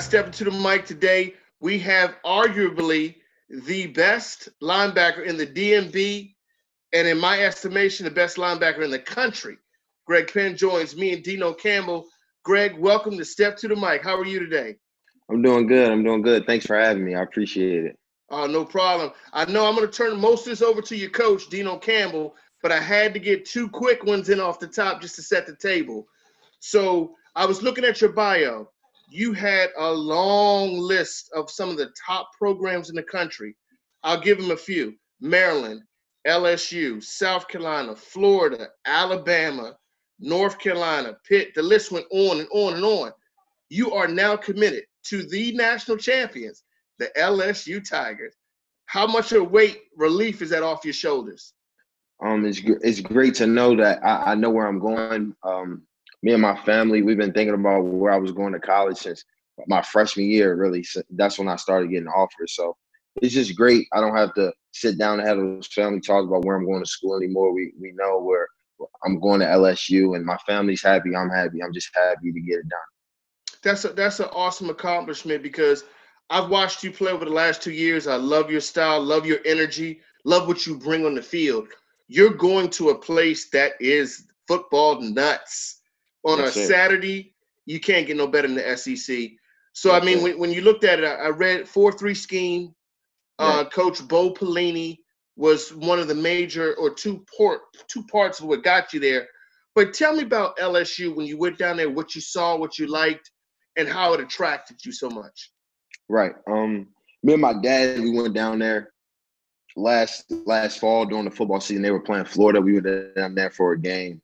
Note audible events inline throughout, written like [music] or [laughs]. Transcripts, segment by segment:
Stepping to the mic today, we have arguably the best linebacker in the DMV, and in my estimation, the best linebacker in the country. Greg Penn joins me and Deno Campbell. Greg, welcome to Step to the Mic. How are you today? I'm doing good. I'm doing good. Thanks for having me. I appreciate it. Oh, no problem. I know I'm going to turn most of this over to your coach, Deno Campbell, but I had to get two quick ones in off the top just to set the table. So I was looking at your bio. You had a long list of some of the top programs in the country. I'll give them a few Maryland, LSU, South Carolina, Florida, Alabama, North Carolina, Pitt. The list went on and on and on. You are now committed to the national champions, the LSU Tigers. How much of weight relief is that off your shoulders? Um, it's it's great to know that I, I know where I'm going. Um, me and my family, we've been thinking about where I was going to college since my freshman year. Really, that's when I started getting offers. So it's just great. I don't have to sit down and have those family talks about where I'm going to school anymore. We we know where I'm going to LSU, and my family's happy. I'm happy. I'm just happy to get it done. That's a, that's an awesome accomplishment because I've watched you play over the last two years. I love your style, love your energy, love what you bring on the field. You're going to a place that is football nuts on That's a it. Saturday. You can't get no better than the SEC. So I mean, when, when you looked at it, I, read four three scheme. Uh, Coach Bo Pelini was one of the major or two port two parts of what got you there. But tell me about LSU when you went down there, what you saw, what you liked, and how it attracted you so much. Right. Um, me and my dad, we went down there last last fall during the football season. They were playing Florida. We were down there for a game,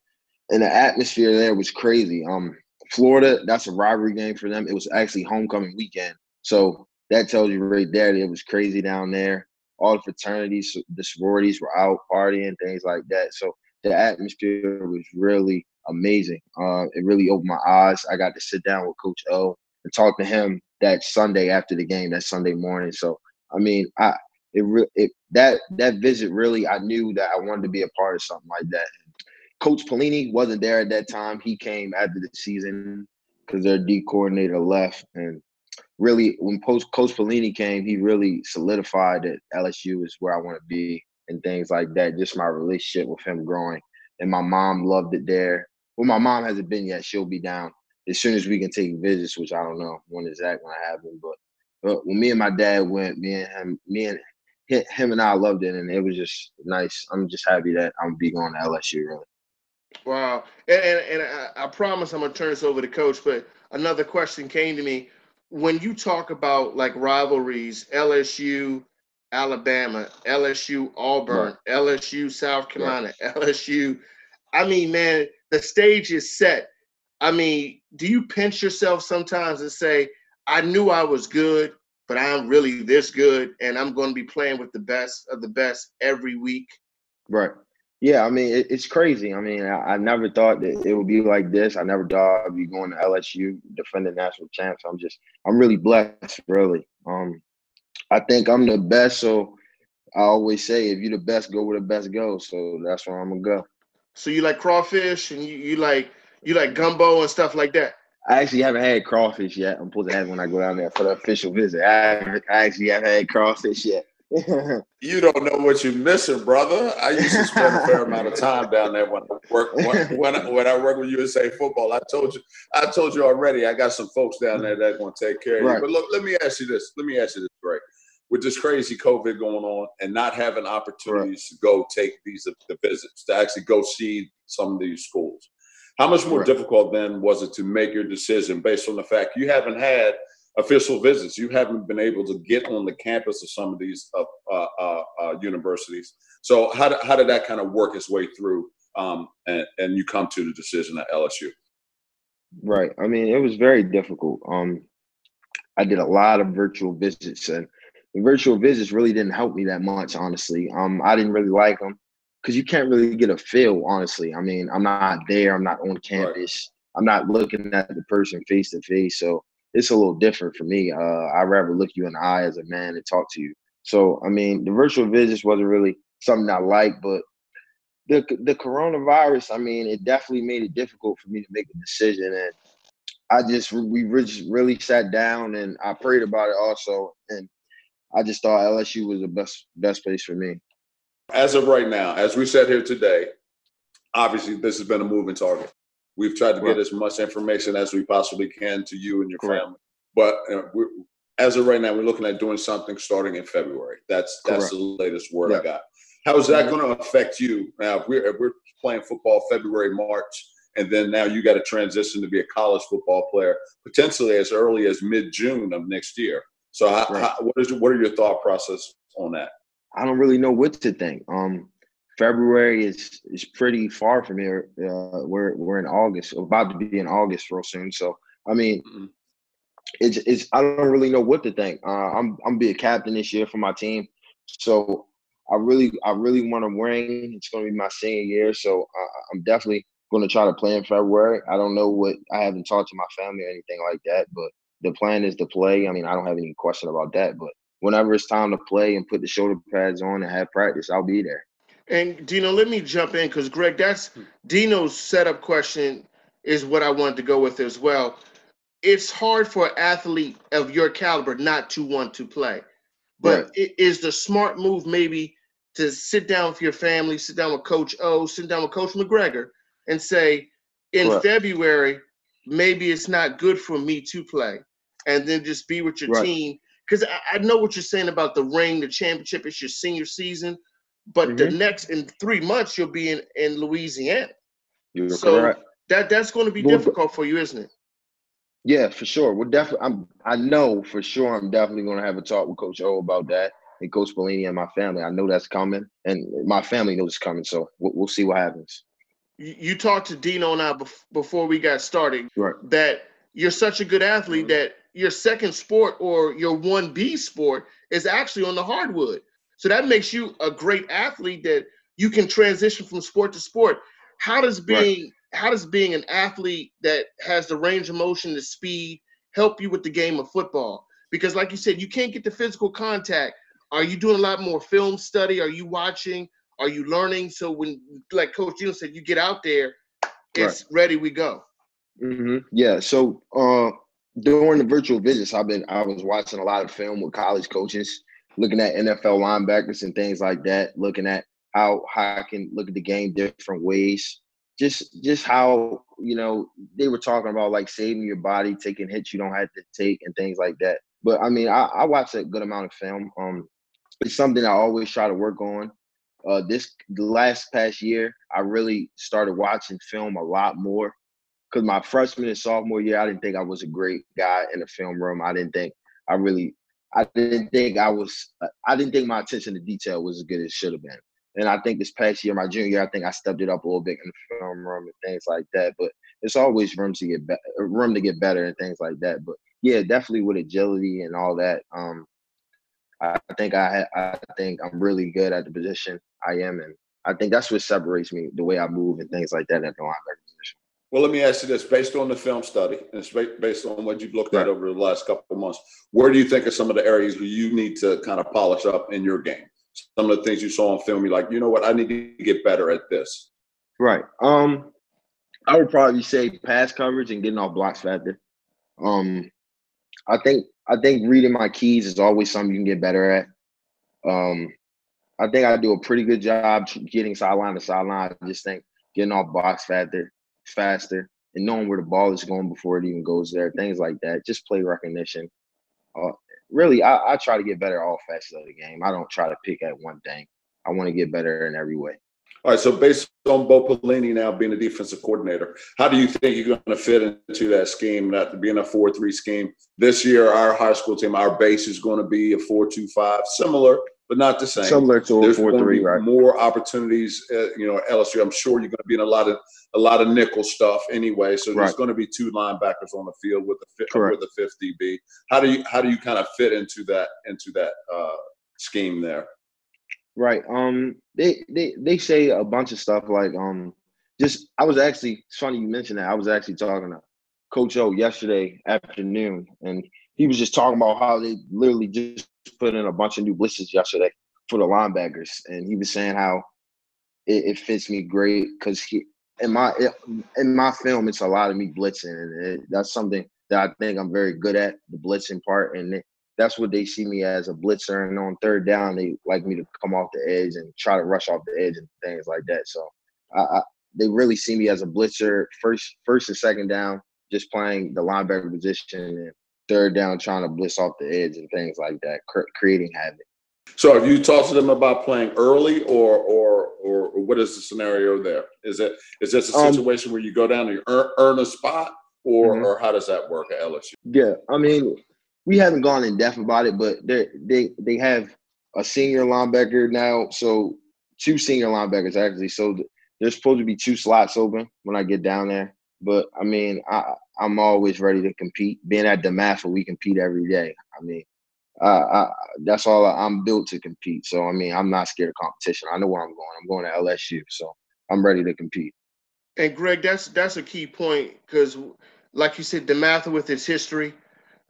and the atmosphere there was crazy. Um, Florida, that's a rivalry game for them. It was actually homecoming weekend, so that tells you right there that it was crazy down there all the fraternities, the sororities were out partying, things like that. So the atmosphere was really amazing. Uh, it really opened my eyes. I got to sit down with Coach O and talk to him that Sunday after the game, that Sunday morning. So I mean, I it, re- it that that visit really, I knew that I wanted to be a part of something like that. Coach Pelini wasn't there at that time. He came after the season because their D coordinator left, and really when post Coach Pelini came, he really solidified that LSU is where I want to be and things like that. Just my relationship with him growing, and my mom loved it there. Well, my mom hasn't been yet. She'll be down as soon as we can take visits, which I don't know when that going to happen. But but when me and my dad went, me and him, me and him and I loved it, and it was just nice. I'm just happy that I'm be going to LSU. Really. Wow, and and, and I, I promise I'm gonna turn this over to Coach. But another question came to me when you talk about like rivalries, LSU, Alabama, LSU, Auburn, right. LSU, South Carolina, right. LSU, I mean, man, the stage is set. I mean, do you pinch yourself sometimes and say, I knew I was good, but I'm really this good, and I'm going to be playing with the best of the best every week? Right. Yeah, I mean it, it's crazy. I mean, I, I, never thought that it would be like this. I never thought I'd be going to LSU defending national champs. I'm just, I'm really blessed, really. Um, I think I'm the best, so I always say, if you're the best, go where the best goes. So that's where I'm gonna go. So you like crawfish, and you, you like you like gumbo and stuff like that. I actually haven't had crawfish yet. I'm supposed to have when I go down there for the official visit. I, I actually haven't had crawfish yet. [laughs] you don't know what you're missing, brother. I used to spend a fair amount of [laughs] time down there when I work when when I, when I work with USA Football. I told you, I told you already. I got some folks down there that are going to take care of right. you. But look, let me ask you this. Let me ask you this, Greg. With this crazy COVID going on and not having opportunities right. to go take these the visits to actually go see some of these schools, how much more right. difficult then was it to make your decision based on the fact you haven't had official visits. You haven't been able to get on the campus of some of these uh, uh, uh, universities. So how did, how did that kind of work its way through um, and, and you come to the decision at LSU? Right. I mean, it was very difficult. Um, I did a lot of virtual visits and the virtual visits really didn't help me that much, honestly. Um, I didn't really like them because you can't really get a feel, honestly. I mean, I'm not there. I'm not on campus. Right. I'm not looking at the person face to face. So it's a little different for me. Uh, I'd rather look you in the eye as a man and talk to you. So, I mean, the virtual visits wasn't really something I liked, but the the coronavirus, I mean, it definitely made it difficult for me to make a decision. And I just we really sat down and I prayed about it also, and I just thought LSU was the best best place for me. As of right now, as we said here today, obviously this has been a moving target. We've tried to get as much information as we possibly can to you and your Correct. family, but uh, as of right now, we're looking at doing something starting in February. That's that's Correct. the latest word I got. How is that going to affect you now? If we're if we're playing football February, March, and then now you got to transition to be a college football player potentially as early as mid June of next year. So, how, right. how, what is what are your thought process on that? I don't really know what to think. Um, February is is pretty far from here. Uh, we're we're in August, about to be in August real soon. So, I mean, mm-hmm. it's it's I don't really know what to think. Uh, I'm I'm be a captain this year for my team, so I really I really want to win. It's going to be my senior year, so uh, I'm definitely going to try to play in February. I don't know what I haven't talked to my family or anything like that, but the plan is to play. I mean, I don't have any question about that, but whenever it's time to play and put the shoulder pads on and have practice, I'll be there. And Deno, let me jump in because Greg, that's Deno's setup question is what I wanted to go with as well. It's hard for an athlete of your caliber not to want to play, but right. it is the smart move maybe to sit down with your family, sit down with Coach O, sit down with Coach McGregor, and say, in right. February, maybe it's not good for me to play, and then just be with your right. team. Because I, I, know what you're saying about the ring, the championship. It's your senior season, but mm-hmm. the next in three months you'll be in in Louisiana. You're so correct. that that's going to be well, difficult for you, isn't it? Yeah, for sure. We're definitely. I'm. I know for sure. I'm definitely going to have a talk with Coach O about that and Coach Pelini and my family. I know that's coming, and my family knows it's coming. So we'll, we'll see what happens you talked to Deno and I before we got started right. that you're such a good athlete mm-hmm. that your second sport or your one B sport is actually on the hardwood. So that makes you a great athlete that you can transition from sport to sport. How does being right. how does being an athlete that has the range of motion, the speed, help you with the game of football? Because like you said, you can't get the physical contact. Are you doing a lot more film study? Are you watching? Are you learning? So when, like Coach Deno said, you get out there, it's right. ready. We go. Mm-hmm. Yeah. So uh, during the virtual visits, I've been I was watching a lot of film with college coaches, looking at NFL linebackers and things like that, looking at how how I can look at the game different ways. Just just how you know they were talking about like saving your body, taking hits you don't have to take, and things like that. But I mean, I, I watch a good amount of film. Um, it's something I always try to work on uh, this the last past year, I really started watching film a lot more because my freshman and sophomore year, I didn't think I was a great guy in the film room. I didn't think I really, I didn't think I was, I didn't think my attention to detail was as good as it should have been. And I think this past year, my junior year, I think I stepped it up a little bit in the film room and things like that. But it's always room to get better, room to get better and things like that. But yeah, definitely with agility and all that. Um, I think I I think I'm really good at the position I am and I think that's what separates me, the way I move and things like that at the linebacker. Well, let me ask you this: based on the film study and based on what you've looked at over the last couple of months, where do you think are some of the areas where you need to kind of polish up in your game? Some of the things you saw on film, you're like, you know what, I need to get better at this. Right. Um, I would probably say pass coverage and getting off blocks faster. Um, I think I think reading my keys is always something you can get better at. Um, I think I do a pretty good job getting sideline to sideline. I just think getting off box faster, faster, and knowing where the ball is going before it even goes there, things like that. Just play recognition. Uh, really, I, I, try to get better all facets of the game. I don't try to pick at one thing. I want to get better in every way. All right. So based on Bo Pelini now being a defensive coordinator, how do you think you're going to fit into that scheme? That being a four-three scheme this year, our high school team, our base is going to be a four-two-five, similar but not the same. Similar to There's four three, right? More opportunities, uh, you know, LSU. I'm sure you're going to be in a lot of a lot of nickel stuff anyway. So there's right. going to be two linebackers on the field with the with the fifth DB. How do you how do you kind of fit into that into that uh, scheme there? Right. Um. They they they say a bunch of stuff like um. Just I was actually it's funny you mentioned that. I was actually talking to Coach O yesterday afternoon, and he was just talking about how they literally just put in a bunch of new blitzes yesterday for the linebackers, and he was saying how it, it fits me great because he in my in my film, it's a lot of me blitzing, and it, that's something that I think I'm very good at the blitzing part, and that's what they see me as a blitzer. And on third down, they like me to come off the edge and try to rush off the edge and things like that. So I, I, they really see me as a blitzer, first first and second down, just playing the linebacker position, and third down trying to blitz off the edge and things like that, cr- creating havoc. So have you talked to them about playing early or or or what is the scenario there? Is it is this a um, situation um, where you go down and earn, earn a spot or mm-hmm. or how does that work at LSU? Yeah, I mean, we haven't gone in depth about it, but they they they have a senior linebacker now, so two senior linebackers actually. So there's supposed to be two slots open when I get down there. But I mean, I I'm always ready to compete. Being at DeMatha, we compete every day. I mean, uh, I, that's all I, am built to compete. So I mean, I'm not scared of competition. I know where I'm going. I'm going to LSU, so I'm ready to compete. And Greg, that's that's a key point because, like you said, DeMatha with its history,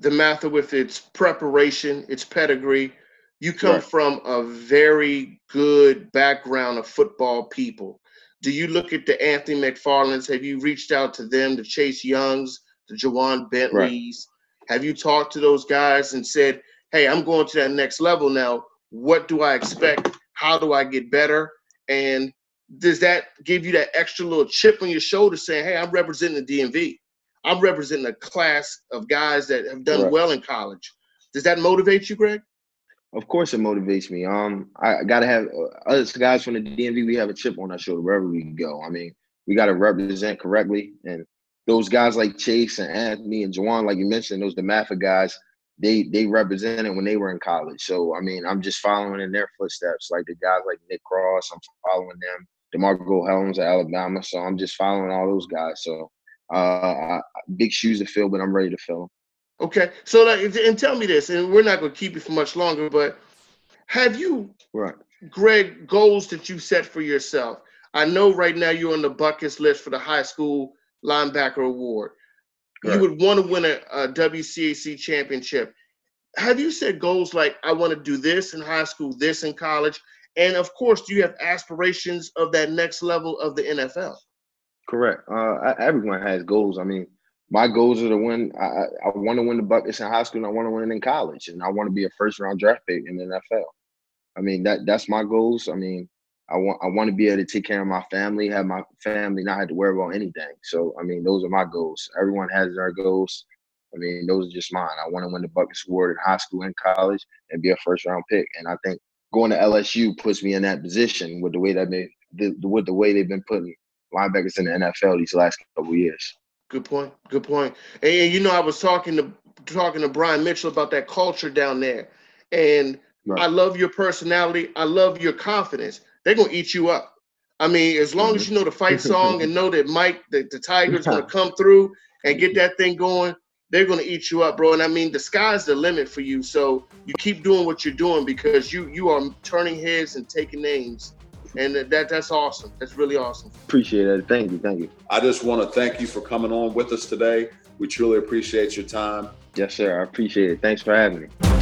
DeMatha with its preparation, its pedigree. You come right. from a very good background of football people. Do you look at the Anthony McFarlands? Have you reached out to them, the Chase Youngs, the Ja'Whaun Bentleys? Right. Have you talked to those guys and said, hey, I'm going to that next level now. What do I expect? How do I get better? And does that give you that extra little chip on your shoulder saying, hey, I'm representing the DMV? I'm representing a class of guys that have done right. well in college. Does that motivate you, Greg? Of course, it motivates me. Um, I gotta have uh, us guys from the DMV. We have a chip on our shoulder wherever we go. I mean, we gotta represent correctly, and those guys like Chase and Anthony and Ja'Whaun, like you mentioned, those DeMatha guys, they they represented when they were in college. So I mean, I'm just following in their footsteps, like the guys like Nick Cross. I'm following them. DeMarco Hellams at Alabama. So I'm just following all those guys. So uh, big shoes to fill, but I'm ready to fill them. Okay, so like, and tell me this, and we're not going to keep you for much longer, but have you, right, Greg, goals that you set for yourself? I know right now you're on the Butkus list for the high school linebacker award. Right. You would want to win a, a WCAC championship. Have you set goals like I want to do this in high school, this in college, and of course, do you have aspirations of that next level of the NFL? Correct. Uh, everyone has goals. I mean, my goals are to win. I, I want to win the Butkus in high school, and I want to win it in college, and I want to be a first round draft pick in the NFL. I mean, that that's my goals. I mean, I want I want to be able to take care of my family, have my family not have to worry about anything. So I mean, those are my goals. Everyone has their goals. I mean, those are just mine. I want to win the Butkus Award in high school and college and be a first round pick. And I think going to LSU puts me in that position with the way that they the, with the way they've been putting linebackers in the NFL these last couple years. Good point. Good point. And, and you know, I was talking to talking to Brian Mitchell about that culture down there, and right. I love your personality. I love your confidence they're gonna eat you up. I mean, as long as mm-hmm. you know the fight song and know that Mike, the, the Tiger's gonna come through and get that thing going, they're gonna eat you up, bro. And I mean, the sky's the limit for you. So you keep doing what you're doing because you you are turning heads and taking names. And that that's awesome. That's really awesome. Appreciate it. Thank you. Thank you. I just want to thank you for coming on with us today. We truly appreciate your time. Yes, sir. I appreciate it. Thanks for having me.